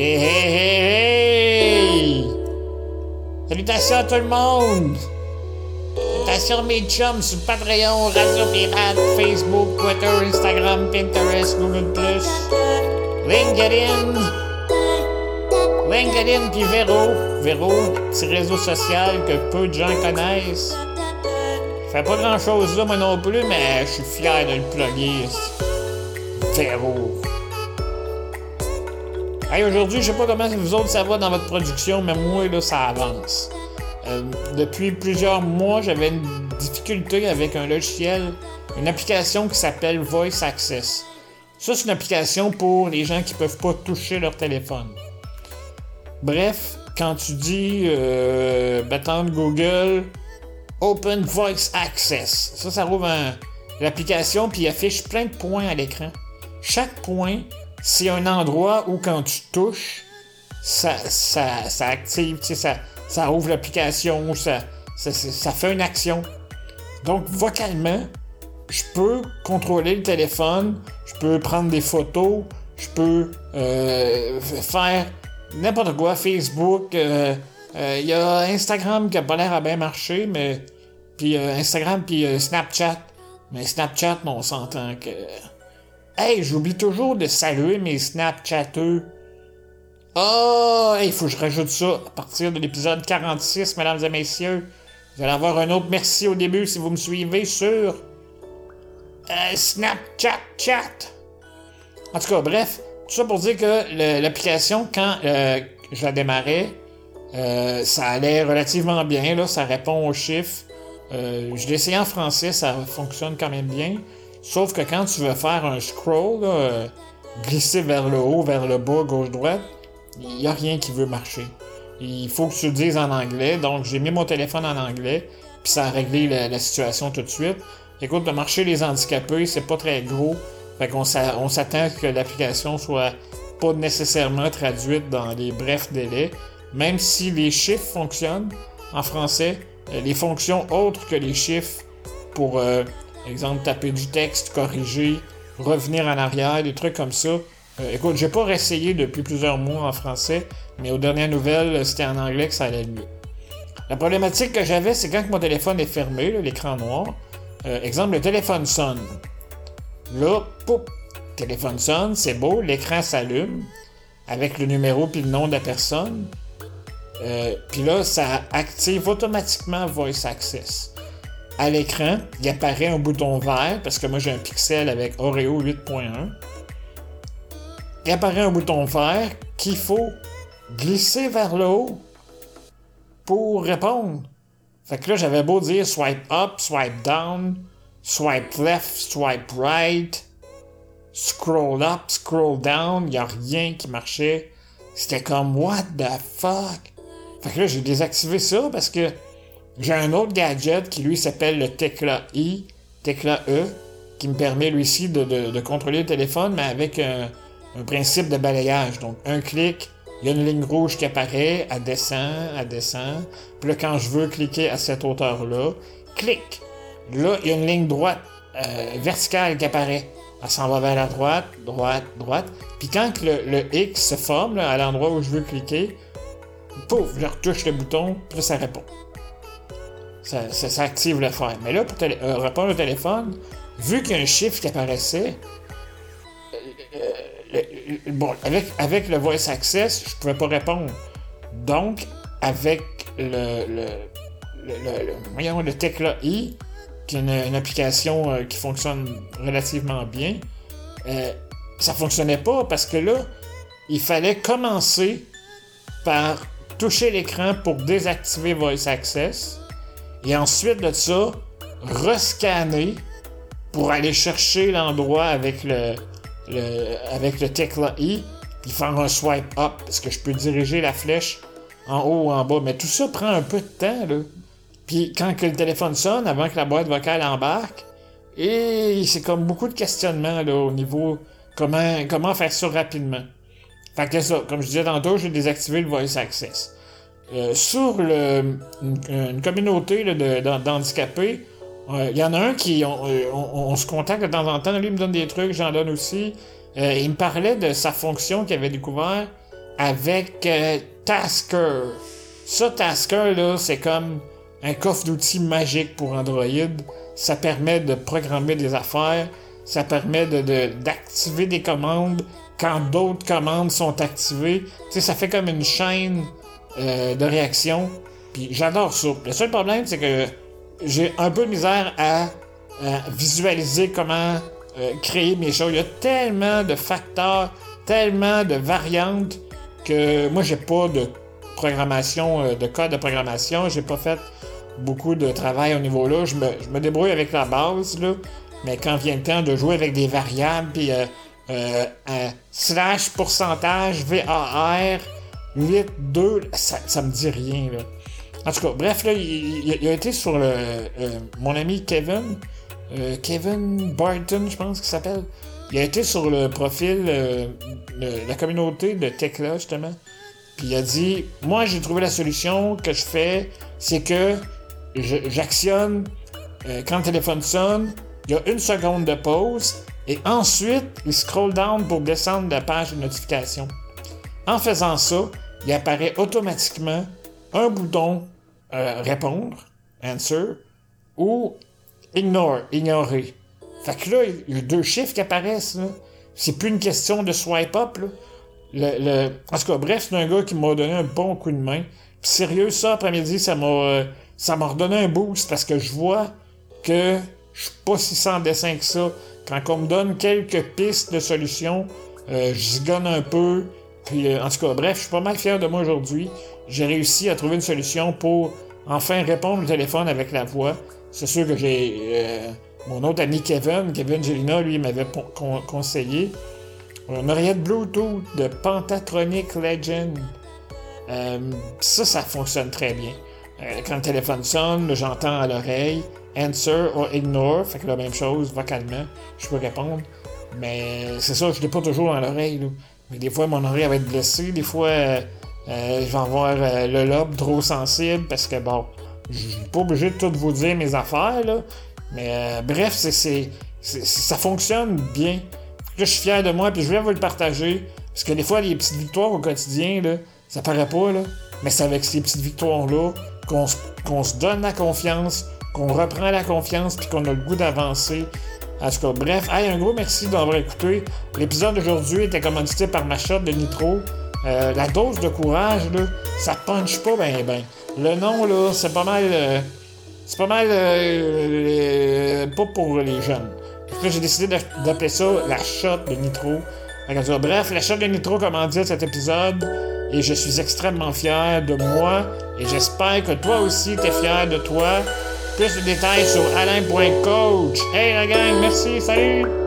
Hey, hey, hey! Salutations à tout le monde! Salutations mes chums sur Patreon, Radio Pirate, Facebook, Twitter, Instagram, Pinterest, Google+, LinkedIn, LinkedIn puis Vero. Vero, petit réseau social que peu de gens connaissent. Je fais pas grand chose là moi non plus, mais je suis fier de le plugger. Véro. Hey, aujourd'hui, je sais pas comment vous autres ça va dans votre production, mais moi, là, ça avance. Euh, depuis plusieurs mois, j'avais une difficulté avec un logiciel, une application qui s'appelle Voice Access. Ça, c'est une application pour les gens qui peuvent pas toucher leur téléphone. Bref, quand tu dis, euh, Google, Open Voice Access, ça, ça rouvre l'application puis il affiche plein de points à l'écran. Chaque point, c'est un endroit où quand tu touches, ça, ça, ça active, ça, ça ouvre l'application, ça, ça, ça fait une action. Donc, vocalement, je peux contrôler le téléphone, je peux prendre des photos, je peux euh, faire n'importe quoi, Facebook. Il euh, euh, y a Instagram qui a pas l'air à bien marcher, mais. Puis Instagram, puis Snapchat. Mais Snapchat, on s'entend que. Hey, j'oublie toujours de saluer mes Snapchatteux. Oh, il faut que je rajoute ça à partir de l'épisode 46, mesdames et messieurs. Vous allez avoir un autre merci au début si vous me suivez sur euh, Snapchat Chat. En tout cas, bref, tout ça pour dire que l'application, quand euh, je la démarrais, euh, ça allait relativement bien, ça répond aux chiffres. je l'ai essayé en français, ça fonctionne quand même bien. Sauf que quand tu veux faire un scroll, euh, glisser vers le haut, vers le bas, gauche-droite, il n'y a rien qui veut marcher. Il faut que tu le dises en anglais. Donc, j'ai mis mon téléphone en anglais, puis ça a réglé la, situation tout de suite. Écoute, de marcher les handicapés, c'est pas très gros. Fait qu'on on s'attend que l'application soit pas nécessairement traduite dans les brefs délais. Même si les chiffres fonctionnent en français, euh, les fonctions autres que les chiffres pour euh, Exemple, taper du texte, corriger, revenir en arrière, des trucs comme ça. Euh, écoute, j'ai pas réessayé depuis plusieurs mois en français, mais aux dernières nouvelles, c'était en anglais que ça allait mieux. La problématique que j'avais, c'est quand mon téléphone est fermé, l'écran noir. Euh, exemple, le téléphone sonne. Là, poup, téléphone sonne, c'est beau, l'écran s'allume avec le numéro puis le nom de la personne. Euh, puis là, ça active automatiquement Voice Access à l'écran, il apparaît un bouton vert, parce que moi j'ai un pixel avec Oreo 8.1. Il apparaît un bouton vert qu'il faut glisser vers le haut pour répondre. Fait que là, j'avais beau dire swipe up, swipe down, swipe left, swipe right, scroll up, scroll down, il a rien qui marchait. C'était comme what the fuck? Fait que là, j'ai désactivé ça parce que j'ai un autre gadget qui lui s'appelle le Tecla I, Tecla E, qui me permet lui aussi de, contrôler le téléphone, mais avec un, principe de balayage. Donc un clic, il y a une ligne rouge qui apparaît, elle descend, elle descend. Puis là, quand je veux cliquer à cette hauteur-là, clic. Là, il y a une ligne droite, euh, verticale qui apparaît. Elle s'en va vers la droite, droite, droite. Puis quand le, X se forme à l'endroit où je veux cliquer, pouf, je retouche le bouton, puis ça répond ça, active le fer. Mais là, pour euh, répondre au téléphone, vu qu'il y a un chiffre qui apparaissait, euh, euh, bon, avec, le voice access, je pouvais pas répondre. Donc, avec le, le, le, voyons, le Tecla I, qui est une, application qui fonctionne relativement bien, ça fonctionnait pas parce que là, il fallait commencer par toucher l'écran pour désactiver Voice Access et ensuite de ça, rescanner pour aller chercher l'endroit avec le, avec le Tecla I, puis faire un swipe up, parce que je peux diriger la flèche en haut ou en bas. Mais tout ça prend un peu de temps, là. Puis quand que le téléphone sonne, avant que la boîte vocale embarque, et c'est comme beaucoup de questionnements là, au niveau comment, comment faire ça rapidement. Fait que ça, comme je disais tantôt, j'ai désactivé le voice access. Euh, sur le, une, communauté d'handicapés, euh, il y en a un qui, on, euh, se contacte de temps en temps, lui me donne des trucs, j'en donne aussi. il me parlait de sa fonction qu'il avait découvert avec euh, Tasker. Ça, Tasker, là, c'est comme un coffre d'outils magique pour Android. Ça permet de programmer des affaires. Ça permet d'activer de, des commandes quand d'autres commandes sont activées. Tu ça fait comme une chaîne euh, de réaction. Puis j'adore ça. Le seul problème, c'est que j'ai un peu de misère à, visualiser comment euh, créer mes choses. Il y a tellement de facteurs, tellement de variantes que moi, j'ai pas de programmation, euh, de code de programmation. J'ai pas fait beaucoup de travail au niveau là. Je me, débrouille avec la base, là. Mais quand vient le temps de jouer avec des variables, puis slash pourcentage VAR 8, 2, ça, ça me dit rien, là. En tout cas, bref, là, il, a été sur le, euh, mon ami Kevin, euh, Kevin Barton, je pense qu'il s'appelle. Il a été sur le profil euh, de la communauté de Tekla, justement. Puis il a dit Moi, j'ai trouvé la solution que je fais, c'est que j'actionne quand le téléphone sonne, il y a une seconde de pause, et ensuite, il scroll down pour descendre la page de notification. En faisant ça, il apparaît automatiquement un bouton euh, répondre, answer, ou ignore, ignorer. Fait que là, il y a deux chiffres qui apparaissent. C'est plus une question de swipe up. Le, En tout cas, bref, c'est un gars qui m'a donné un bon coup de main. Puis sérieux, ça, après-midi, ça m'a euh, ça m'a redonné un boost parce que je vois que je suis pas si sans dessin que ça. Quand on me donne quelques pistes de solutions, euh, je zigonne un peu. Puis, en tout cas, bref, je suis pas mal fier de moi aujourd'hui j'ai réussi à trouver une solution pour enfin répondre au téléphone avec la voix. C'est sûr que j'ai euh, mon autre ami Kevin, Kevin Gelina, lui, m'avait conseillé une oreillette Bluetooth de Pentatronic Legend. Euh, ça, ça fonctionne très bien. Euh, quand le téléphone sonne, j'entends à l'oreille answer ou ignore, fait que la même chose, vocalement, je peux répondre. Mais c'est ça, je l'ai pas toujours dans l'oreille. Mais des fois, mon oreille va être blessée, des fois euh, je vais avoir euh, le lobe trop sensible parce que bon, je suis pas obligé de tout vous dire mes affaires, là. Mais euh, bref, ça fonctionne bien. Je suis fier de moi, puis je vais vous le partager. Parce que des fois, les petites victoires au quotidien, là, ça paraît pas, là. Mais c'est avec ces petites victoires-là qu'on, se donne la confiance, qu'on reprend la confiance, puis qu'on a le goût d'avancer. En tout cas, bref, un gros merci d'avoir écouté. L'épisode d'aujourd'hui était commandité par ma shop de Nitro. Euh, la dose de courage, là, ça punch pas ben ben. Le nom, là, c'est pas mal. Euh, c'est pas mal. Euh, pas pour les jeunes. Là, j'ai décidé d'appeler ça la shot de Nitro. Bref, la shot de Nitro dit cet épisode. Et je suis extrêmement fier de moi. Et j'espère que toi aussi, t'es fier de toi. Plus de détails sur alain.coach. Hey la gang, merci, salut!